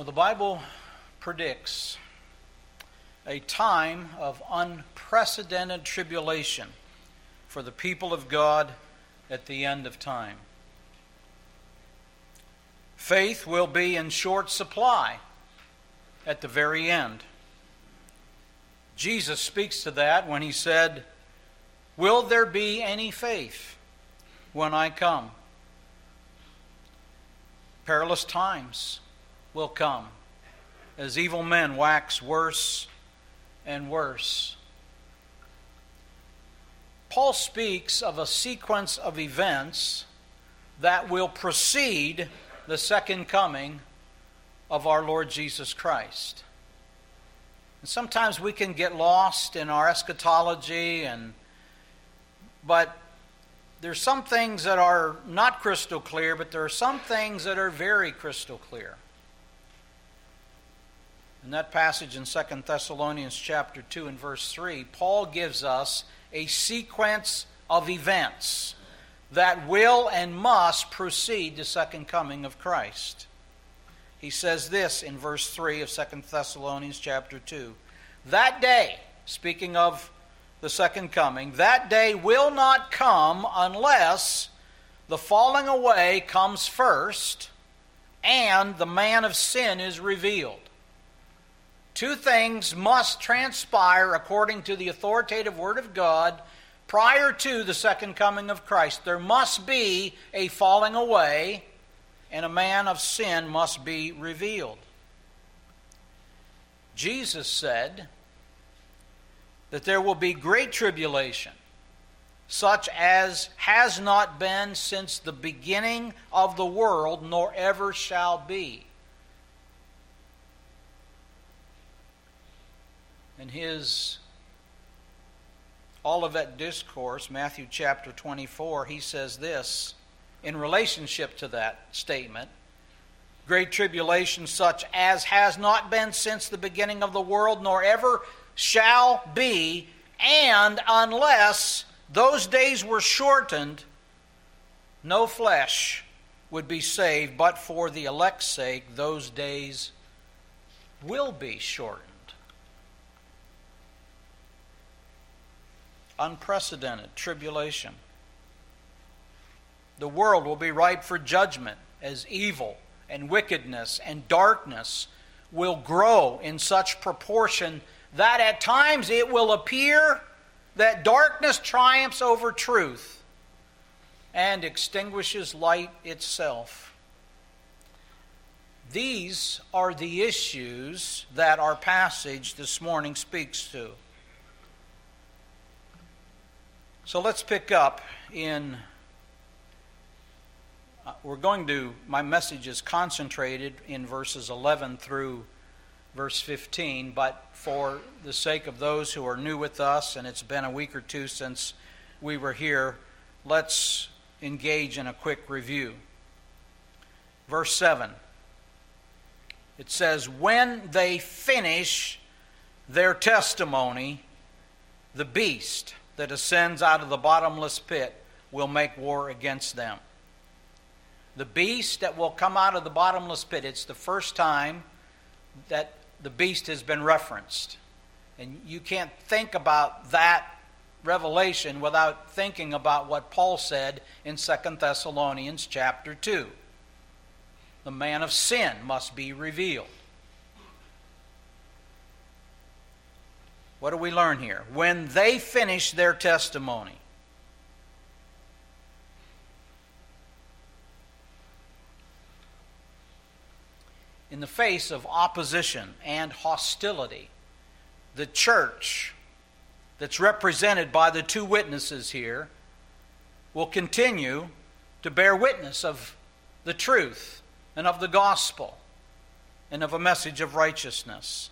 Well, the Bible predicts a time of unprecedented tribulation for the people of God at the end of time. Faith will be in short supply at the very end. Jesus speaks to that when he said, Will there be any faith when I come? Perilous times will come as evil men wax worse and worse. Paul speaks of a sequence of events that will precede the second coming of our Lord Jesus Christ. And sometimes we can get lost in our eschatology and but there's some things that are not crystal clear, but there are some things that are very crystal clear. In that passage in 2 Thessalonians chapter 2 and verse 3, Paul gives us a sequence of events that will and must precede the second coming of Christ. He says this in verse 3 of 2 Thessalonians chapter 2. That day, speaking of the second coming, that day will not come unless the falling away comes first and the man of sin is revealed. Two things must transpire according to the authoritative Word of God prior to the second coming of Christ. There must be a falling away, and a man of sin must be revealed. Jesus said that there will be great tribulation, such as has not been since the beginning of the world, nor ever shall be. In his Olivet Discourse, Matthew chapter 24, he says this in relationship to that statement Great tribulation, such as has not been since the beginning of the world, nor ever shall be, and unless those days were shortened, no flesh would be saved, but for the elect's sake, those days will be shortened. Unprecedented tribulation. The world will be ripe for judgment as evil and wickedness and darkness will grow in such proportion that at times it will appear that darkness triumphs over truth and extinguishes light itself. These are the issues that our passage this morning speaks to. So let's pick up in uh, we're going to, my message is concentrated in verses 11 through verse 15, but for the sake of those who are new with us, and it's been a week or two since we were here, let's engage in a quick review. Verse 7 it says, When they finish their testimony, the beast that ascends out of the bottomless pit will make war against them the beast that will come out of the bottomless pit. It's the first time that the beast has been referenced. And you can't think about that revelation without thinking about what Paul said in 2 Thessalonians chapter 2. The man of sin must be revealed. What do we learn here? When they finish their testimony, in the face of opposition and hostility, the church that's represented by the two witnesses here will continue to bear witness of the truth and of the gospel and of a message of righteousness.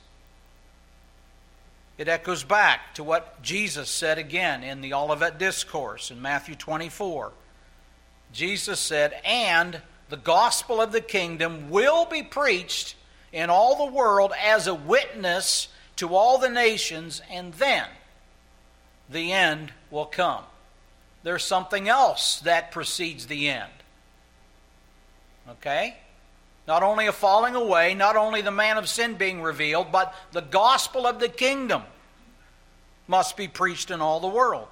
It echoes back to what Jesus said again in the Olivet Discourse in Matthew 24. Jesus said, And the gospel of the kingdom will be preached in all the world as a witness to all the nations, and then the end will come. There's something else that precedes the end. Okay? Not only a falling away, not only the man of sin being revealed, but the gospel of the kingdom must be preached in all the world.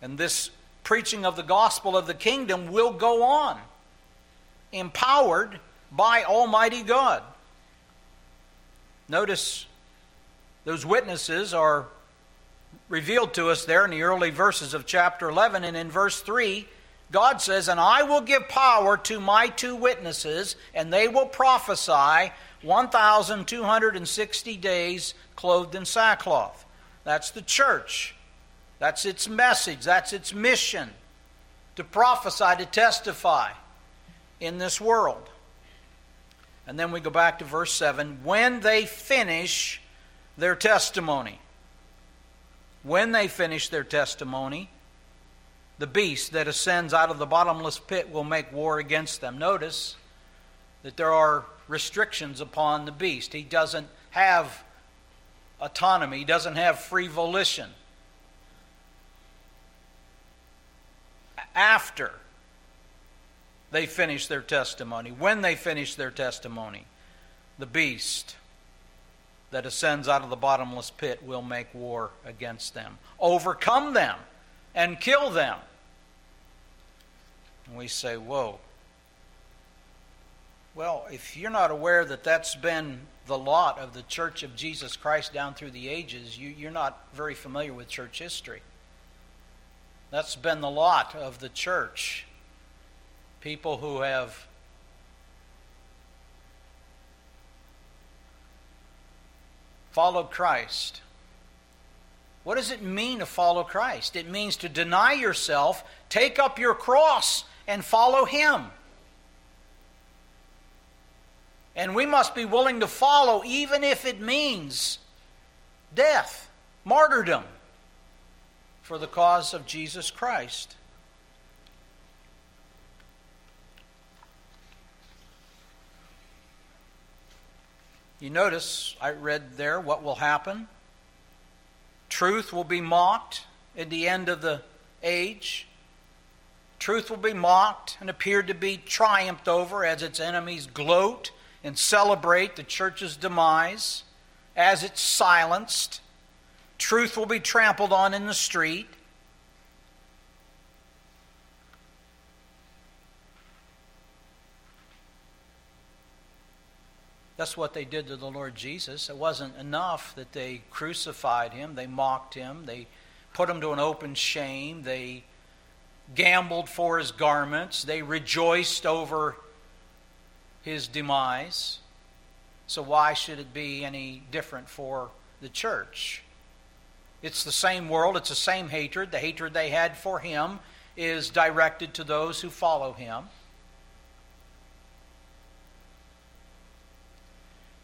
And this preaching of the gospel of the kingdom will go on, empowered by Almighty God. Notice those witnesses are revealed to us there in the early verses of chapter 11. And in verse 3, God says, And I will give power to my two witnesses, and they will prophesy 1,260 days clothed in sackcloth. That's the church. That's its message. That's its mission to prophesy, to testify in this world. And then we go back to verse 7 when they finish their testimony. When they finish their testimony, the beast that ascends out of the bottomless pit will make war against them. Notice that there are restrictions upon the beast. He doesn't have autonomy, he doesn't have free volition. After they finish their testimony, when they finish their testimony, the beast that ascends out of the bottomless pit will make war against them, overcome them, and kill them. And we say, Whoa. Well, if you're not aware that that's been the lot of the Church of Jesus Christ down through the ages, you, you're not very familiar with church history. That's been the lot of the church. People who have followed Christ. What does it mean to follow Christ? It means to deny yourself, take up your cross, and follow Him. And we must be willing to follow, even if it means death, martyrdom, for the cause of Jesus Christ. You notice, I read there what will happen. Truth will be mocked at the end of the age. Truth will be mocked and appeared to be triumphed over as its enemies gloat and celebrate the church's demise. As it's silenced, truth will be trampled on in the street. That's what they did to the Lord Jesus. It wasn't enough that they crucified him, they mocked him, they put him to an open shame, they gambled for his garments, they rejoiced over his demise. So, why should it be any different for the church? It's the same world, it's the same hatred. The hatred they had for him is directed to those who follow him.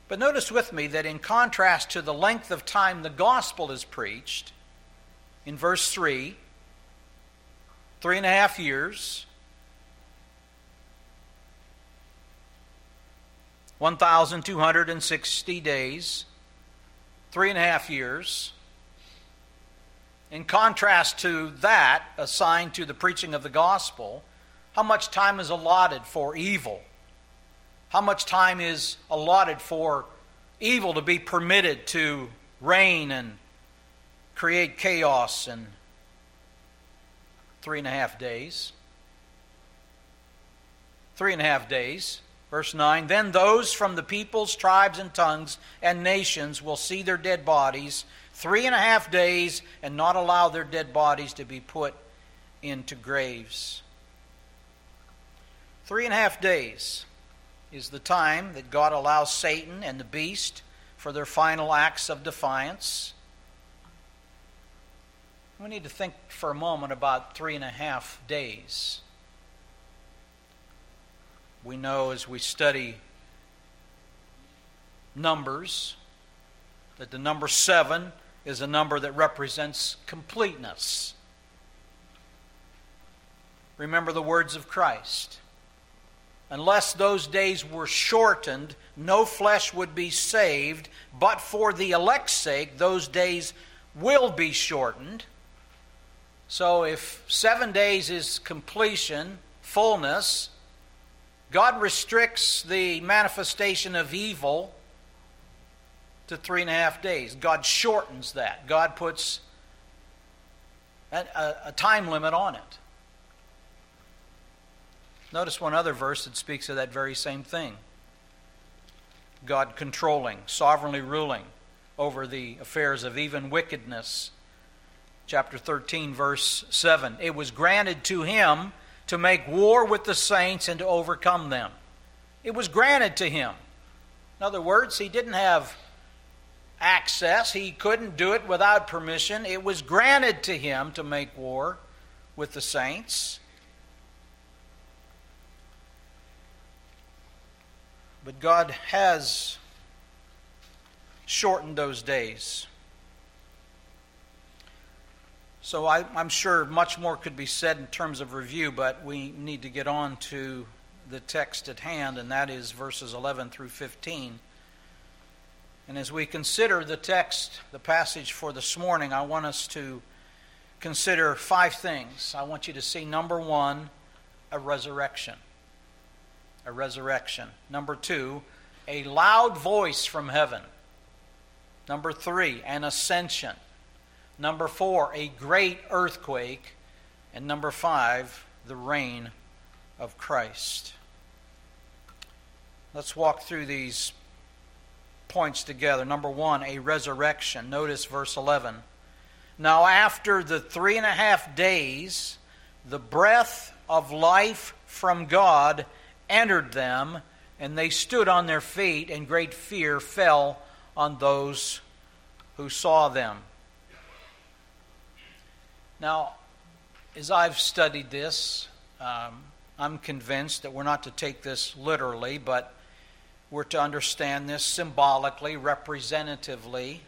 But notice with me that in contrast to the length of time the gospel is preached, in verse 3, three and a half years, 1,260 days, three and a half years. In contrast to that, assigned to the preaching of the gospel, how much time is allotted for evil? How much time is allotted for evil to be permitted to reign and create chaos in three and a half days? Three and a half days. Verse 9 Then those from the peoples, tribes, and tongues and nations will see their dead bodies three and a half days and not allow their dead bodies to be put into graves. Three and a half days is the time that God allows Satan and the beast for their final acts of defiance. We need to think for a moment about three and a half days. We know as we study numbers that the number seven is a number that represents completeness. Remember the words of Christ Unless those days were shortened, no flesh would be saved, but for the elect's sake, those days will be shortened. So if seven days is completion, fullness, God restricts the manifestation of evil to three and a half days. God shortens that. God puts a, a, time limit on it. Notice one other verse that speaks of that very same thing God controlling, sovereignly ruling over the affairs of even wickedness. Chapter 13, verse 7. It was granted to him to make war with the saints and to overcome them. It was granted to him. In other words, he didn't have access, he couldn't do it without permission. It was granted to him to make war with the saints. But God has shortened those days. So I, am sure much more could be said in terms of review, but we need to get on to the text at hand, and that is verses 11 through 15. And as we consider the text, the passage for this morning, I want us to consider five things. I want you to see number one, a resurrection a resurrection. Number two, a loud voice from heaven. Number three, an ascension. Number four, a great earthquake. And number five, the reign of Christ. Let's walk through these points together. Number one, a resurrection. Notice verse 11. Now, after the three and a half days, the breath of life from God entered them, and they stood on their feet, and great fear fell on those who saw them. Now, as I've studied this, um, I'm convinced that we're not to take this literally, but we're to understand this symbolically, representatively.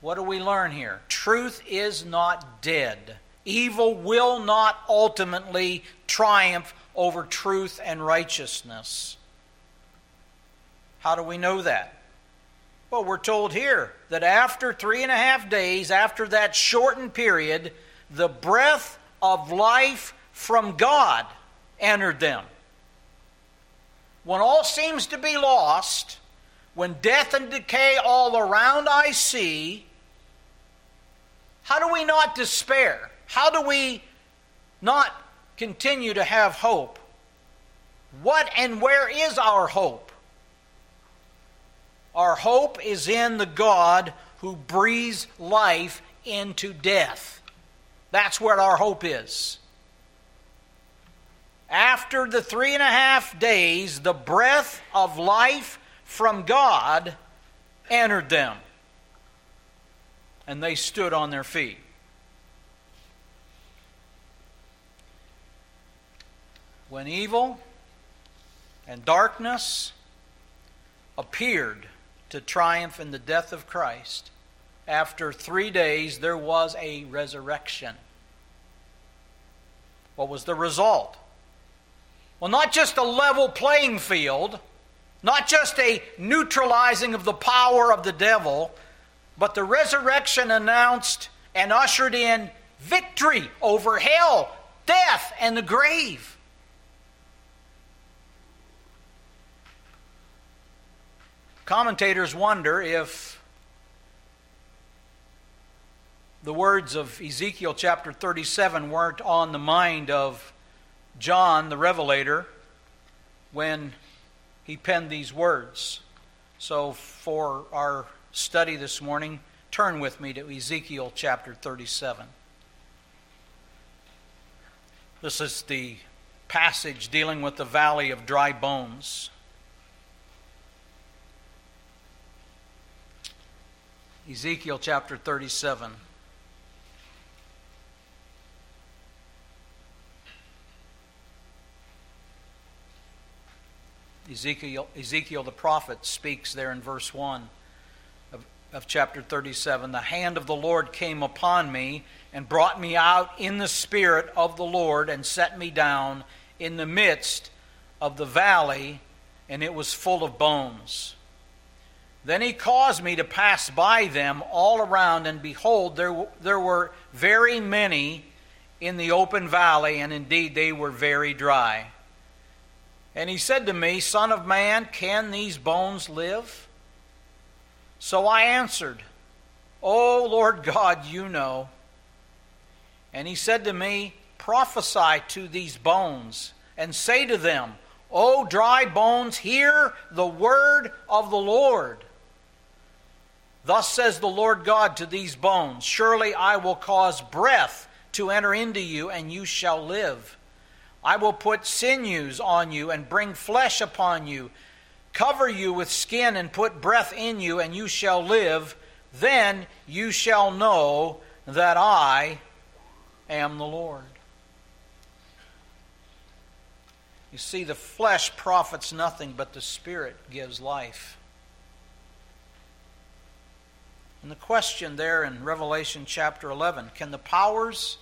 What do we learn here? Truth is not dead. Evil will not ultimately triumph over truth and righteousness. How do we know that? Well, we're told here that after three and a half days, after that shortened period, the breath of life from God entered them. When all seems to be lost, when death and decay all around I see, how do we not despair? How do we not continue to have hope. What and where is our hope? Our hope is in the God who breathes life into death. That's where our hope is. After the three and a half days, the breath of life from God entered them, and they stood on their feet. When evil and darkness appeared to triumph in the death of Christ, after three days there was a resurrection. What was the result? Well, not just a level playing field, not just a neutralizing of the power of the devil, but the resurrection announced and ushered in victory over hell, death, and the grave. Commentators wonder if the words of Ezekiel chapter 37 weren't on the mind of John the Revelator when he penned these words. So, for our study this morning, turn with me to Ezekiel chapter 37. This is the passage dealing with the valley of dry bones. Ezekiel chapter 37. Ezekiel, Ezekiel the prophet speaks there in verse 1 of, of chapter 37 The hand of the Lord came upon me and brought me out in the spirit of the Lord and set me down in the midst of the valley, and it was full of bones. Then he caused me to pass by them all around, and behold, there, there were very many in the open valley, and indeed they were very dry. And he said to me, Son of man, can these bones live? So I answered, O Lord God, you know. And he said to me, Prophesy to these bones, and say to them, O dry bones, hear the word of the Lord. Thus says the Lord God to these bones Surely I will cause breath to enter into you, and you shall live. I will put sinews on you and bring flesh upon you, cover you with skin and put breath in you, and you shall live. Then you shall know that I am the Lord. You see, the flesh profits nothing, but the Spirit gives life. And the question there in Revelation chapter 11 can the powers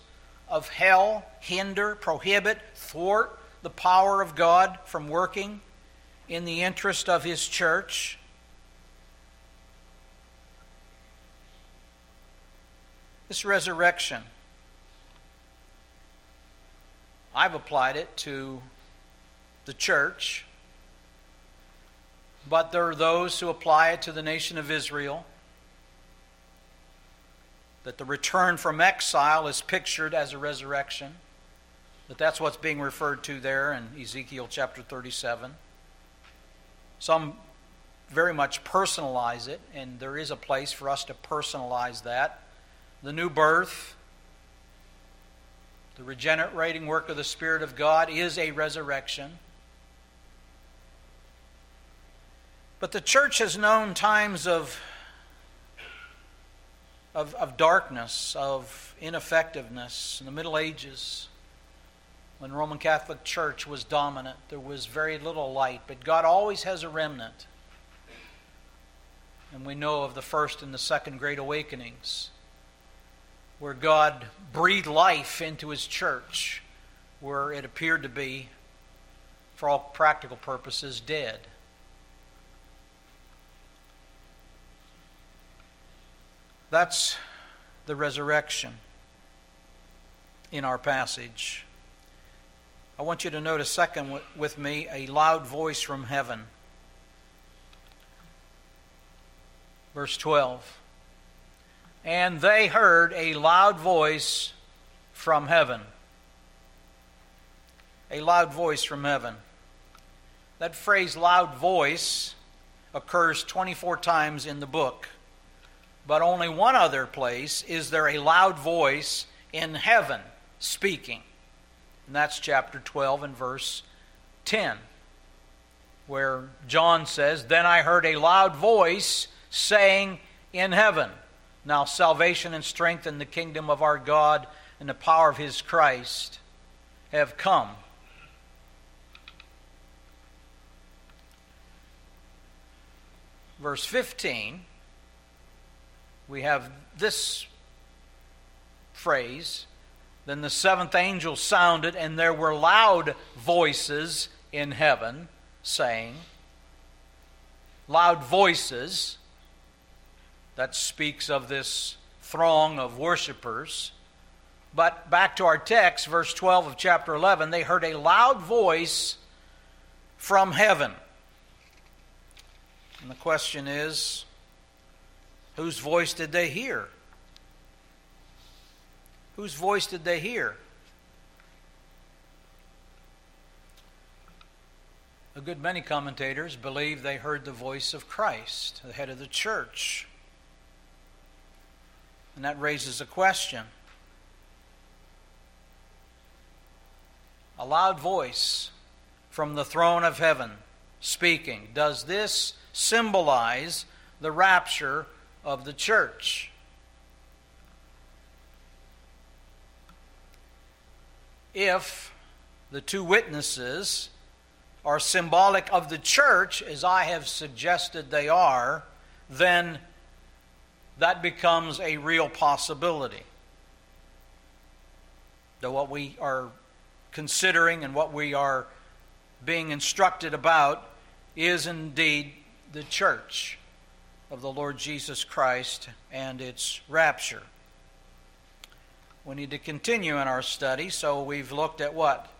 of hell hinder, prohibit, thwart the power of God from working in the interest of His church? This resurrection, I've applied it to the church, but there are those who apply it to the nation of Israel that the return from exile is pictured as a resurrection, that that's what's being referred to there in Ezekiel chapter 37. Some very much personalize it, and there is a place for us to personalize that. The new birth, the regenerating work of the Spirit of God is a resurrection. But the church has known times of of, of darkness, of ineffectiveness in the Middle Ages. When Roman Catholic Church was dominant, there was very little light, but God always has a remnant. And we know of the first and the second great awakenings, where God breathed life into his church, where it appeared to be, for all practical purposes, dead. That's the resurrection in our passage. I want you to note a second with me a loud voice from heaven. Verse 12. And they heard a loud voice from heaven. A loud voice from heaven. That phrase, loud voice, occurs 24 times in the book but only one other place is there a loud voice in heaven speaking. And that's chapter 12 and verse 10, where John says, Then I heard a loud voice saying in heaven, Now salvation and strength in the kingdom of our God and the power of his Christ have come. Verse 15 we have this phrase Then the seventh angel sounded, and there were loud voices in heaven saying, Loud voices. That speaks of this throng of worshipers. But back to our text, verse 12 of chapter 11, they heard a loud voice from heaven. And the question is Whose voice did they hear? Whose voice did they hear? A good many commentators believe they heard the voice of Christ, the head of the church. And that raises a question. A loud voice from the throne of heaven speaking. Does this symbolize the rapture of the church. If the two witnesses are symbolic of the church, as I have suggested they are, then that becomes a real possibility. Though what we are considering and what we are being instructed about is indeed the church of the Lord Jesus Christ and its rapture. We need to continue in our study, so we've looked at what?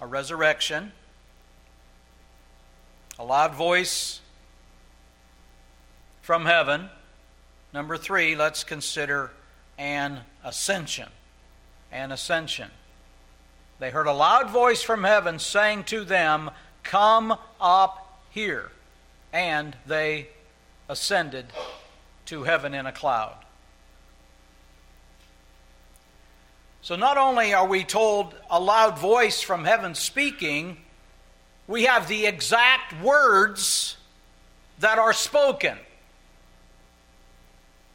a resurrection, a loud voice from heaven. Number three, let's consider an ascension. An ascension. They heard a loud voice from heaven saying to them, Come up here. And they ascended to heaven in a cloud. So not only are we told a loud voice from heaven speaking, we have the exact words that are spoken.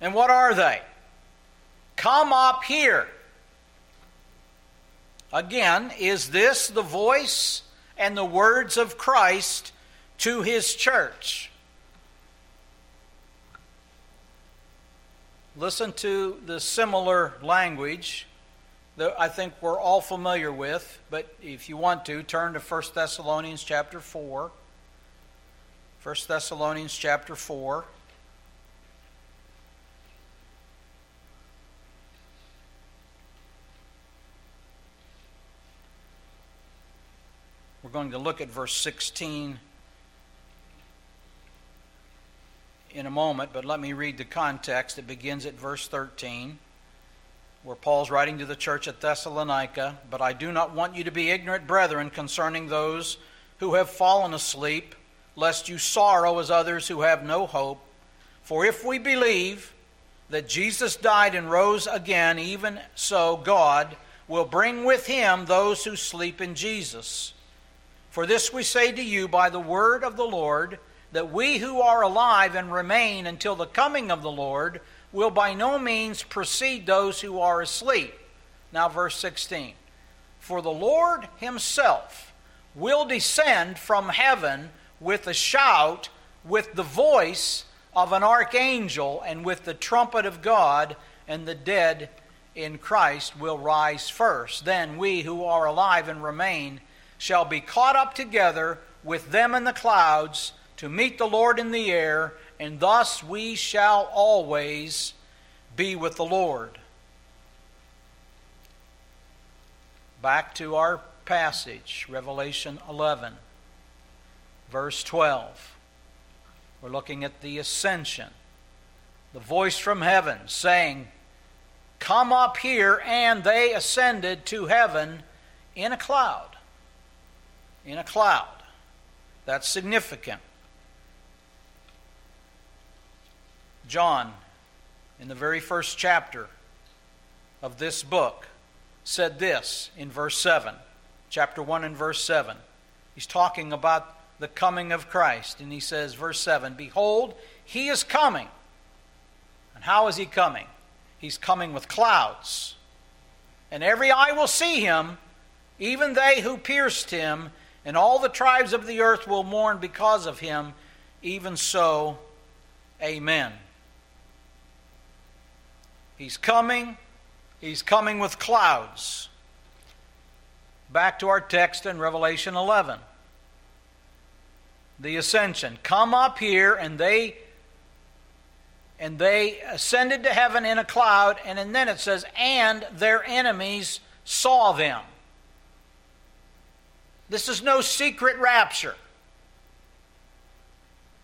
And what are they? Come up here. Again, is this the voice and the words of Christ to his church? Listen to the similar language that I think we're all familiar with, but if you want to, turn to 1 Thessalonians chapter 4. 1 Thessalonians chapter 4. We're going to look at verse 16 in a moment, but let me read the context. It begins at verse 13, where Paul's writing to the church at Thessalonica But I do not want you to be ignorant, brethren, concerning those who have fallen asleep, lest you sorrow as others who have no hope. For if we believe that Jesus died and rose again, even so God will bring with him those who sleep in Jesus. For this we say to you by the word of the Lord, that we who are alive and remain until the coming of the Lord will by no means precede those who are asleep. Now, verse 16. For the Lord himself will descend from heaven with a shout, with the voice of an archangel, and with the trumpet of God, and the dead in Christ will rise first. Then we who are alive and remain shall be caught up together with them in the clouds to meet the Lord in the air, and thus we shall always be with the Lord. Back to our passage, Revelation 11, verse 12. We're looking at the ascension. The voice from heaven saying, Come up here, and they ascended to heaven in a cloud in a cloud. That's significant. John, in the very first chapter of this book, said this in verse 7, chapter 1 and verse 7. He's talking about the coming of Christ, and he says, verse 7 Behold, he is coming. And how is he coming? He's coming with clouds. And every eye will see him, even they who pierced him, and all the tribes of the earth will mourn because of him. Even so, amen. He's coming. He's coming with clouds. Back to our text in Revelation 11. The ascension. Come up here, and they and they ascended to heaven in a cloud, and then it says, and their enemies saw them. This is no secret rapture.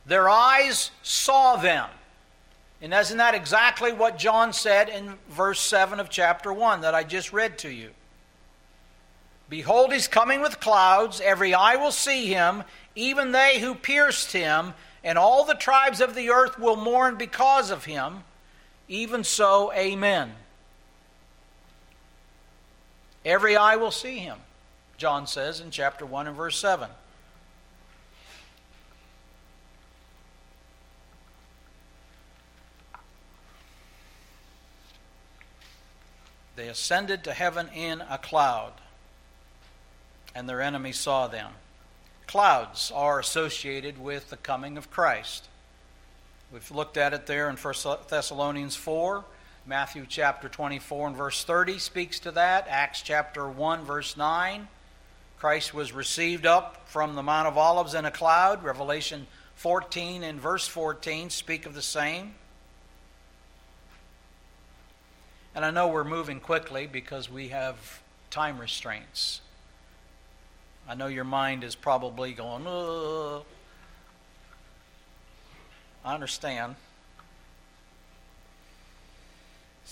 Their eyes saw them. And isn't that exactly what John said in verse 7 of chapter 1 that I just read to you? Behold, he's coming with clouds, every eye will see him, even they who pierced him, and all the tribes of the earth will mourn because of him. Even so, amen. Every eye will see him. John says in chapter 1 and verse 7. They ascended to heaven in a cloud, and their enemies saw them. Clouds are associated with the coming of Christ. We've looked at it there in 1 Thessalonians 4. Matthew chapter 24 and verse 30 speaks to that. Acts chapter 1, verse 9. Christ was received up from the Mount of Olives in a cloud. Revelation 14 and verse 14 speak of the same. And I know we're moving quickly because we have time restraints. I know your mind is probably going. I understand.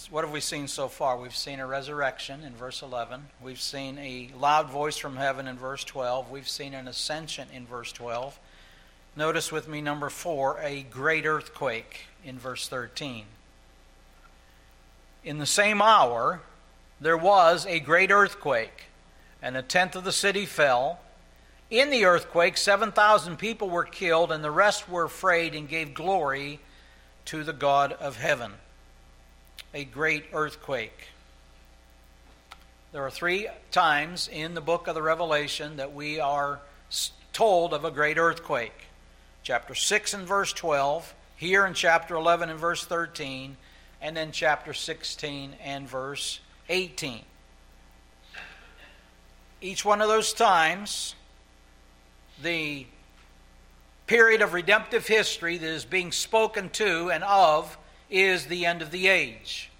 what have we seen so far? We've seen a resurrection in verse 11. We've seen a loud voice from heaven in verse 12. We've seen an ascension in verse 12. Notice with me, number four, a great earthquake in verse 13. In the same hour, there was a great earthquake, and a tenth of the city fell. In the earthquake, 7,000 people were killed, and the rest were afraid and gave glory to the God of heaven a great earthquake. There are three times in the book of the Revelation that we are told of a great earthquake. Chapter 6 and verse 12, here in chapter 11 and verse 13, and then chapter 16 and verse 18. Each one of those times, the period of redemptive history that is being spoken to and of is the end of the age.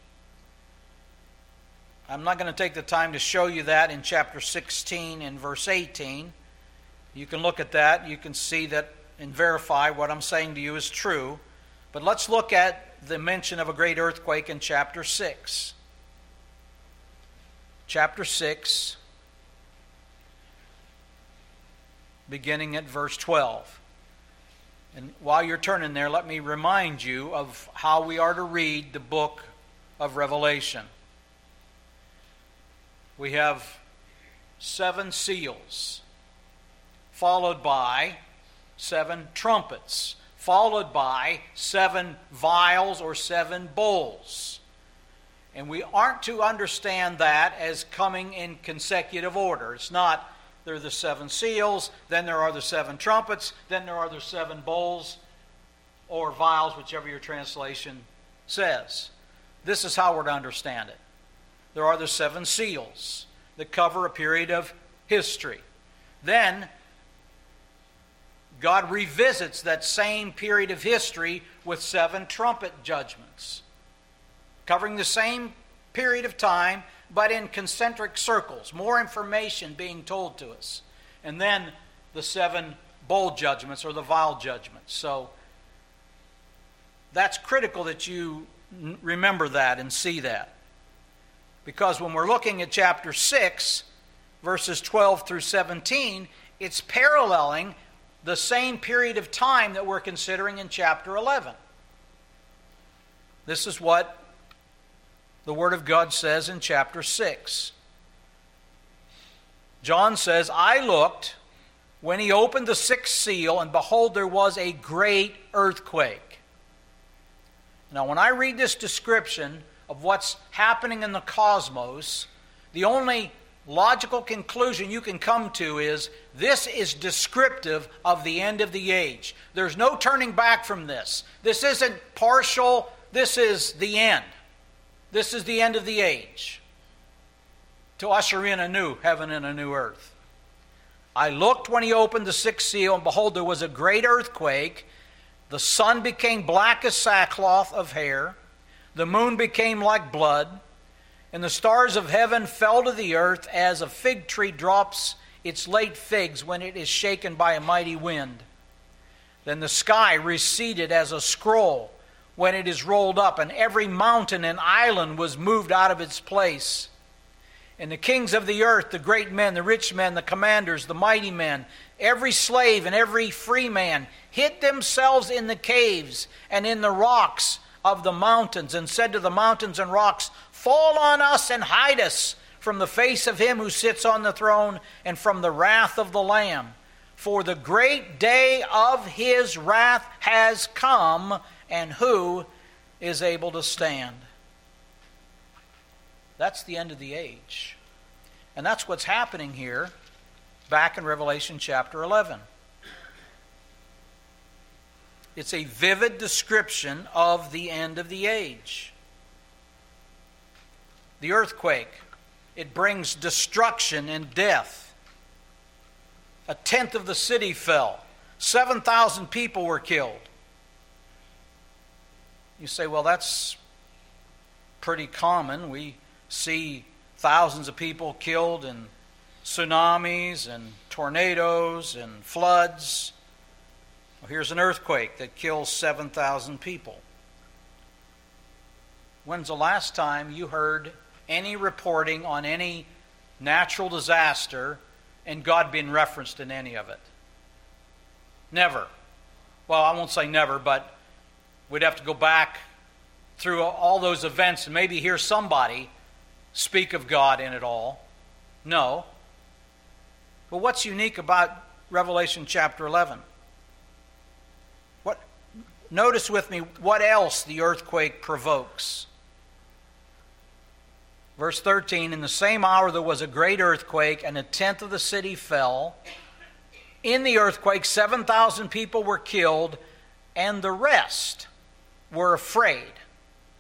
I'm not going to take the time to show you that in chapter 16 and verse 18. You can look at that. You can see that and verify what I'm saying to you is true. But let's look at the mention of a great earthquake in chapter 6. Chapter 6, beginning at verse 12. And while you're turning there, let me remind you of how we are to read the book of Revelation. We have seven seals, followed by seven trumpets, followed by seven vials or seven bowls. And we aren't to understand that as coming in consecutive order. It's not there are the seven seals, then there are the seven trumpets, then there are the seven bowls or vials, whichever your translation says. This is how we're to understand it. There are the seven seals that cover a period of history. Then, God revisits that same period of history with seven trumpet judgments, covering the same period of time but in concentric circles, more information being told to us. And then the seven bowl judgments or the vial judgments. So that's critical that you remember that and see that. Because when we're looking at chapter 6, verses 12 through 17, it's paralleling the same period of time that we're considering in chapter 11. This is what the Word of God says in chapter 6. John says, I looked when he opened the sixth seal, and behold, there was a great earthquake. Now, when I read this description of what's happening in the cosmos, the only logical conclusion you can come to is this is descriptive of the end of the age. There's no turning back from this. This isn't partial, this is the end. This is the end of the age to usher in a new heaven and a new earth. I looked when he opened the sixth seal, and behold, there was a great earthquake. The sun became black as sackcloth of hair, the moon became like blood, and the stars of heaven fell to the earth as a fig tree drops its late figs when it is shaken by a mighty wind. Then the sky receded as a scroll when it is rolled up, and every mountain and island was moved out of its place. And the kings of the earth, the great men, the rich men, the commanders, the mighty men, every slave and every free man, hid themselves in the caves and in the rocks of the mountains, and said to the mountains and rocks, Fall on us and hide us from the face of him who sits on the throne and from the wrath of the Lamb. For the great day of his wrath has come, and who is able to stand. That's the end of the age. And that's what's happening here back in Revelation chapter 11. It's a vivid description of the end of the age. The earthquake, it brings destruction and death. A tenth of the city fell, 7,000 people were killed. You say, well, that's pretty common. We see thousands of people killed in tsunamis and tornadoes and floods. Well, here's an earthquake that kills 7,000 people. When's the last time you heard any reporting on any natural disaster and God being referenced in any of it? Never. Well, I won't say never, but we'd have to go back through all those events and maybe hear somebody speak of God in it all. No. But what's unique about Revelation chapter 11? What, notice with me what else the earthquake provokes. Verse 13 In the same hour there was a great earthquake, and a tenth of the city fell. In the earthquake, 7,000 people were killed, and the rest were afraid.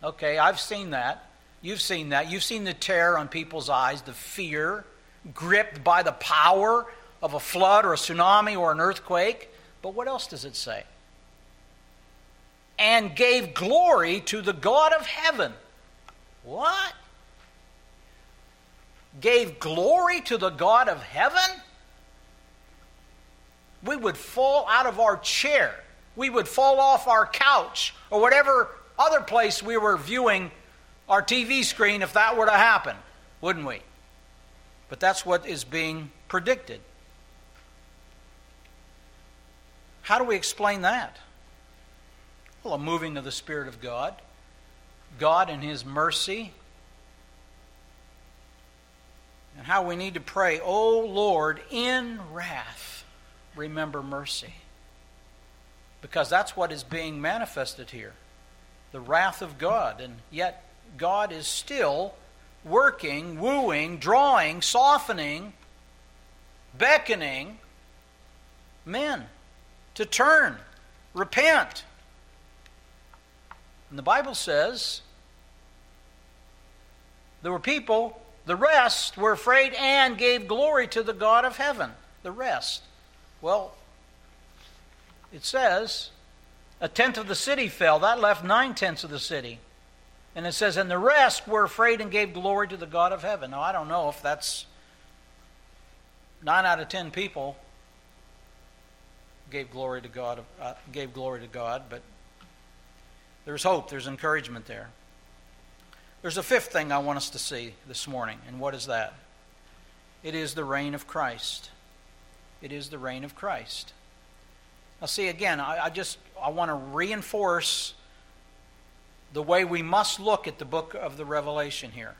Okay, I've seen that. You've seen that. You've seen the terror on people's eyes, the fear, gripped by the power of a flood or a tsunami or an earthquake. But what else does it say? And gave glory to the God of heaven. What? Gave glory to the God of heaven, we would fall out of our chair. We would fall off our couch or whatever other place we were viewing our TV screen if that were to happen, wouldn't we? But that's what is being predicted. How do we explain that? Well, a moving of the Spirit of God. God, in His mercy, and how we need to pray, O Lord, in wrath, remember mercy. Because that's what is being manifested here the wrath of God. And yet, God is still working, wooing, drawing, softening, beckoning men to turn, repent. And the Bible says there were people the rest were afraid and gave glory to the God of heaven. The rest. Well, it says a tenth of the city fell. That left nine tenths of the city. And it says, and the rest were afraid and gave glory to the God of heaven. Now, I don't know if that's nine out of ten people gave glory to God, uh, gave glory to God, but there's hope, there's encouragement there. There's a fifth thing I want us to see this morning, and what is that? It is the reign of Christ. It is the reign of Christ. Now, see, again, I, I just I want to reinforce the way we must look at the book of the Revelation here.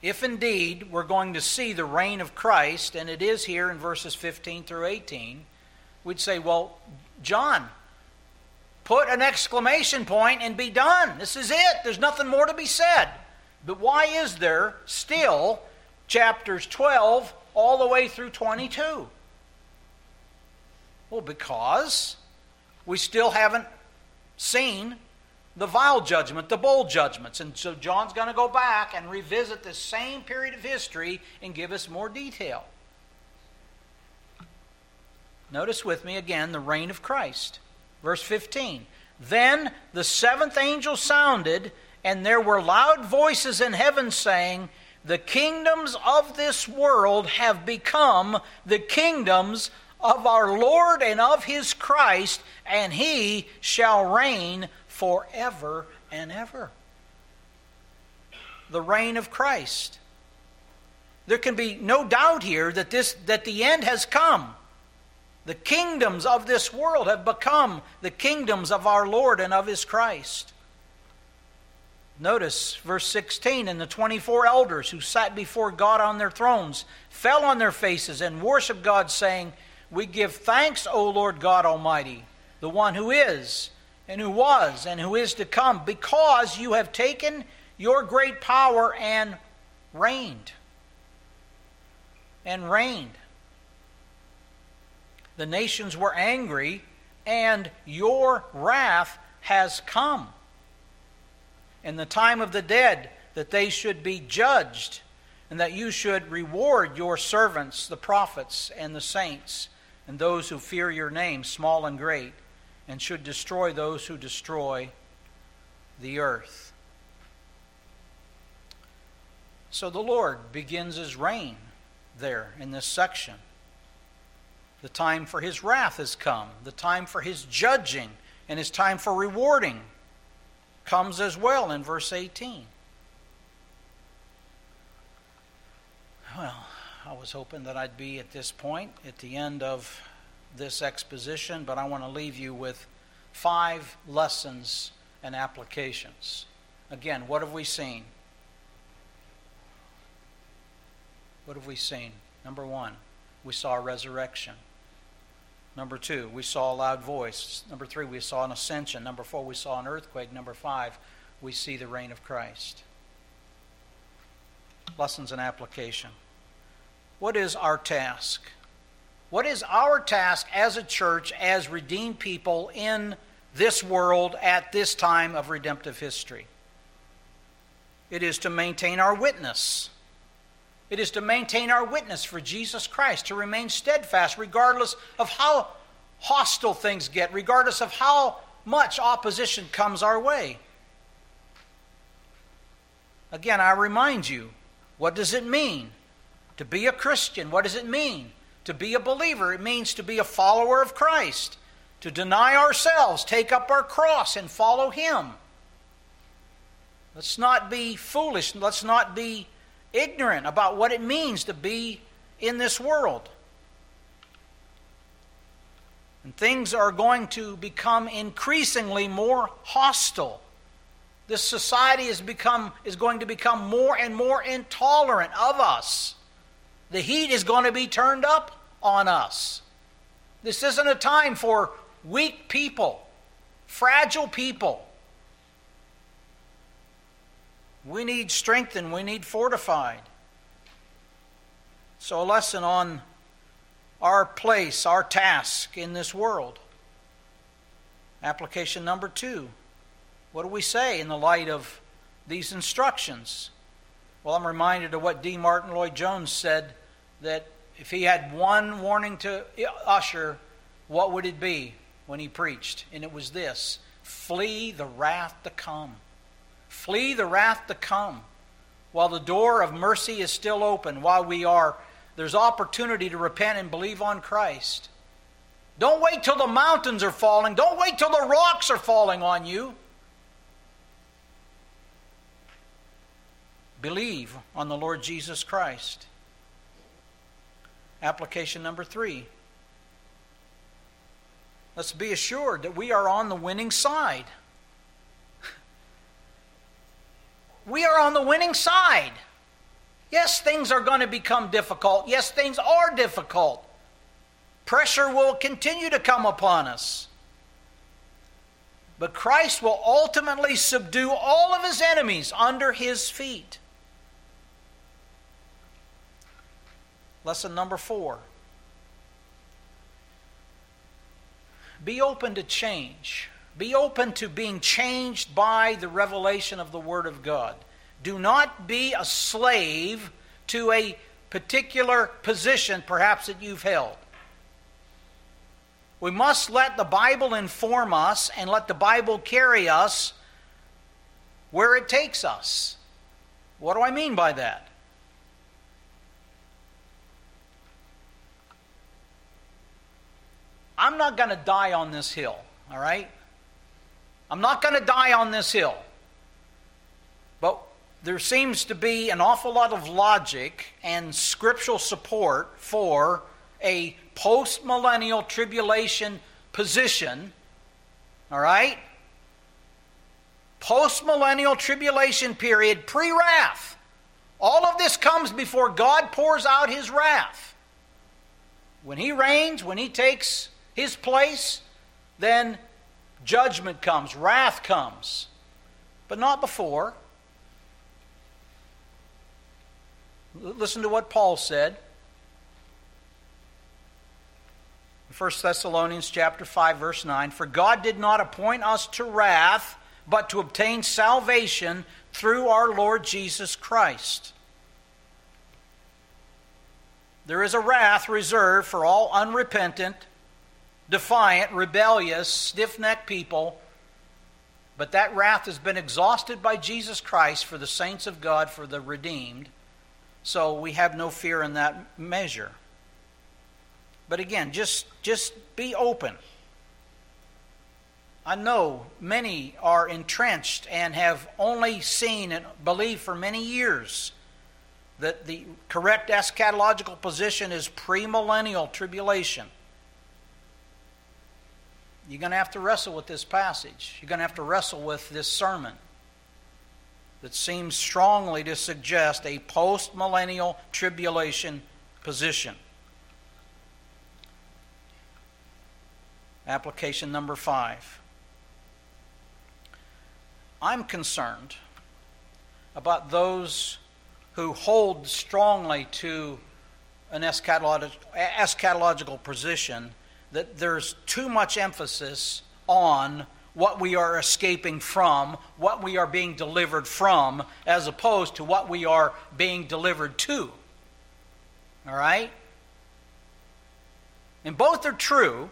If indeed we're going to see the reign of Christ, and it is here in verses 15 through 18, we'd say, well, John, put an exclamation point and be done. This is it. There's nothing more to be said. But why is there still chapters 12 all the way through 22? Well, because we still haven't seen the vial judgment, the bowl judgments. And so John's going to go back and revisit the same period of history and give us more detail. Notice with me again the reign of Christ. Verse 15 Then the seventh angel sounded, and there were loud voices in heaven saying, The kingdoms of this world have become the kingdoms of our Lord and of his Christ, and he shall reign forever and ever. The reign of Christ. There can be no doubt here that, this, that the end has come. The kingdoms of this world have become the kingdoms of our Lord and of his Christ. Notice verse 16 and the 24 elders who sat before God on their thrones fell on their faces and worshiped God, saying, We give thanks, O Lord God Almighty, the one who is, and who was, and who is to come, because you have taken your great power and reigned. And reigned. The nations were angry, and your wrath has come. In the time of the dead, that they should be judged, and that you should reward your servants, the prophets and the saints, and those who fear your name, small and great, and should destroy those who destroy the earth. So the Lord begins his reign there in this section. The time for his wrath has come. The time for his judging and his time for rewarding comes as well in verse 18. Well, I was hoping that I'd be at this point, at the end of this exposition, but I want to leave you with five lessons and applications. Again, what have we seen? What have we seen? Number one, we saw a resurrection. Number two, we saw a loud voice. Number three, we saw an ascension. Number four, we saw an earthquake. Number five, we see the reign of Christ. Lessons and application. What is our task? What is our task as a church, as redeemed people in this world at this time of redemptive history? It is to maintain our witness. It is to maintain our witness for Jesus Christ, to remain steadfast regardless of how hostile things get, regardless of how much opposition comes our way. Again, I remind you what does it mean to be a Christian? What does it mean to be a believer? It means to be a follower of Christ, to deny ourselves, take up our cross, and follow Him. Let's not be foolish. Let's not be ignorant about what it means to be in this world. And things are going to become increasingly more hostile. This society is, become, is going to become more and more intolerant of us. The heat is going to be turned up on us. This isn't a time for weak people, fragile people. We need strengthened, we need fortified. So, a lesson on our place, our task in this world. Application number two. What do we say in the light of these instructions? Well, I'm reminded of what D. Martyn Lloyd-Jones said that if he had one warning to usher, what would it be when he preached? And it was this flee the wrath to come. Flee the wrath to come. While the door of mercy is still open, while we are, there's opportunity to repent and believe on Christ. Don't wait till the mountains are falling. Don't wait till the rocks are falling on you. Believe on the Lord Jesus Christ. Application number three. Let's be assured that we are on the winning side. We are on the winning side. Yes, things are going to become difficult. Yes, things are difficult. Pressure will continue to come upon us. But Christ will ultimately subdue all of his enemies under his feet. Lesson number four be open to change. Be open to being changed by the revelation of the Word of God. Do not be a slave to a particular position, perhaps, that you've held. We must let the Bible inform us and let the Bible carry us where it takes us. What do I mean by that? I'm not going to die on this hill, all right? I'm not going to die on this hill. But there seems to be an awful lot of logic and scriptural support for a post-millennial tribulation position. All right? Post-millennial tribulation period, pre-wrath. All of this comes before God pours out his wrath. When he reigns, when he takes his place, then judgment comes, wrath comes. But not before. Listen to what Paul said. 1 Thessalonians chapter 5 verse 9 for God did not appoint us to wrath but to obtain salvation through our Lord Jesus Christ. There is a wrath reserved for all unrepentant defiant, rebellious, stiff necked people. But that wrath has been exhausted by Jesus Christ for the saints of God, for the redeemed. So we have no fear in that measure. But again, just, just be open. I know many are entrenched and have only seen and believed for many years that the correct eschatological position is premillennial tribulation. You're going to have to wrestle with this passage. You're going to have to wrestle with this sermon that seems strongly to suggest a post-millennial tribulation position. Application number five. I'm concerned about those who hold strongly to an eschatological position that there's too much emphasis on what we are escaping from, what we are being delivered from, as opposed to what we are being delivered to. All right? And both are true.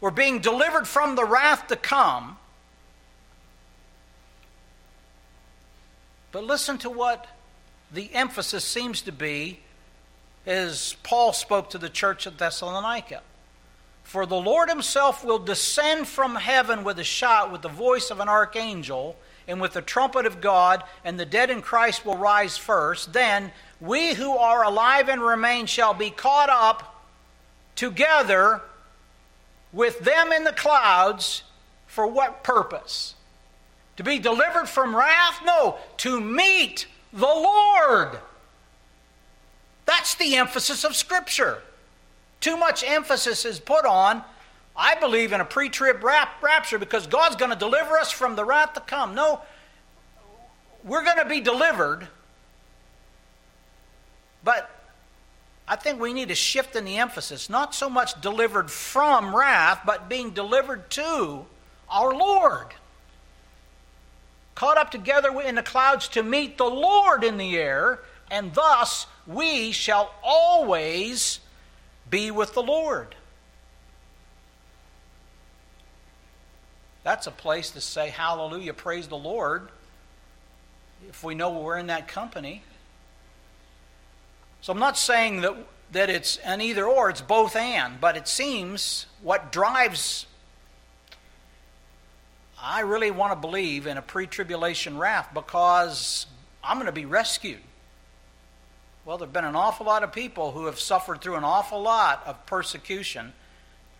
We're being delivered from the wrath to come. But listen to what the emphasis seems to be as Paul spoke to the church at Thessalonica. For the Lord himself will descend from heaven with a shout, with the voice of an archangel, and with the trumpet of God, and the dead in Christ will rise first. Then we who are alive and remain shall be caught up together with them in the clouds. For what purpose? To be delivered from wrath? No, to meet the Lord. That's the emphasis of Scripture. Too much emphasis is put on, I believe, in a pre trib rapture because God's going to deliver us from the wrath to come. No, we're going to be delivered, but I think we need a shift in the emphasis. Not so much delivered from wrath, but being delivered to our Lord. Caught up together in the clouds to meet the Lord in the air, and thus we shall always be with the Lord. That's a place to say, Hallelujah, praise the Lord, if we know we're in that company. So I'm not saying that, that it's an either or, it's both and, but it seems what drives. I really want to believe in a pre tribulation wrath because I'm going to be rescued. Well, there have been an awful lot of people who have suffered through an awful lot of persecution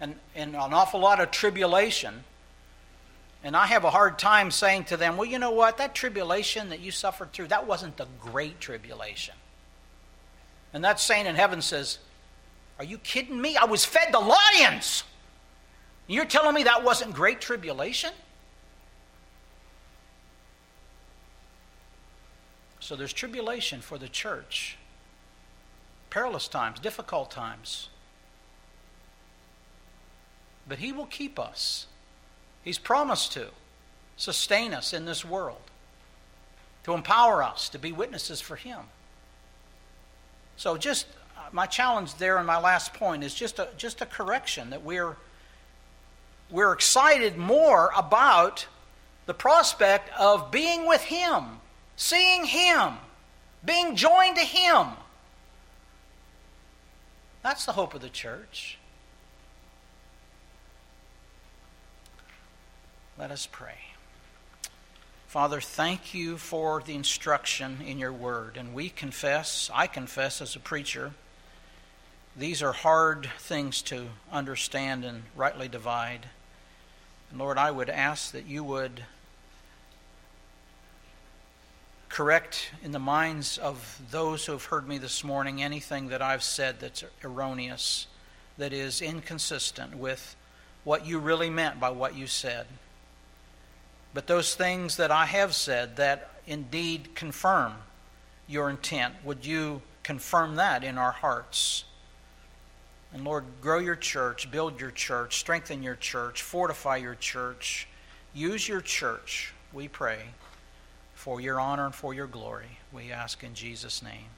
and, and an awful lot of tribulation. And I have a hard time saying to them, well, you know what? That tribulation that you suffered through, that wasn't the great tribulation. And that saint in heaven says, Are you kidding me? I was fed the lions. You're telling me that wasn't great tribulation? So there's tribulation for the church perilous times, difficult times. But He will keep us. He's promised to sustain us in this world, to empower us to be witnesses for Him. So, just uh, my challenge there and my last point is just a, just a correction that we're, we're excited more about the prospect of being with Him, seeing Him, being joined to Him that's the hope of the church. Let us pray. Father, thank you for the instruction in your word. And we confess, I confess as a preacher, these are hard things to understand and rightly divide. And Lord, I would ask that you would correct in the minds of those who have heard me this morning anything that I've said that's erroneous, that is inconsistent with what you really meant by what you said. But those things that I have said that indeed confirm your intent, would you confirm that in our hearts? And Lord, grow your church, build your church, strengthen your church, fortify your church. Use your church, we pray for your honor and for your glory. We ask in Jesus' name.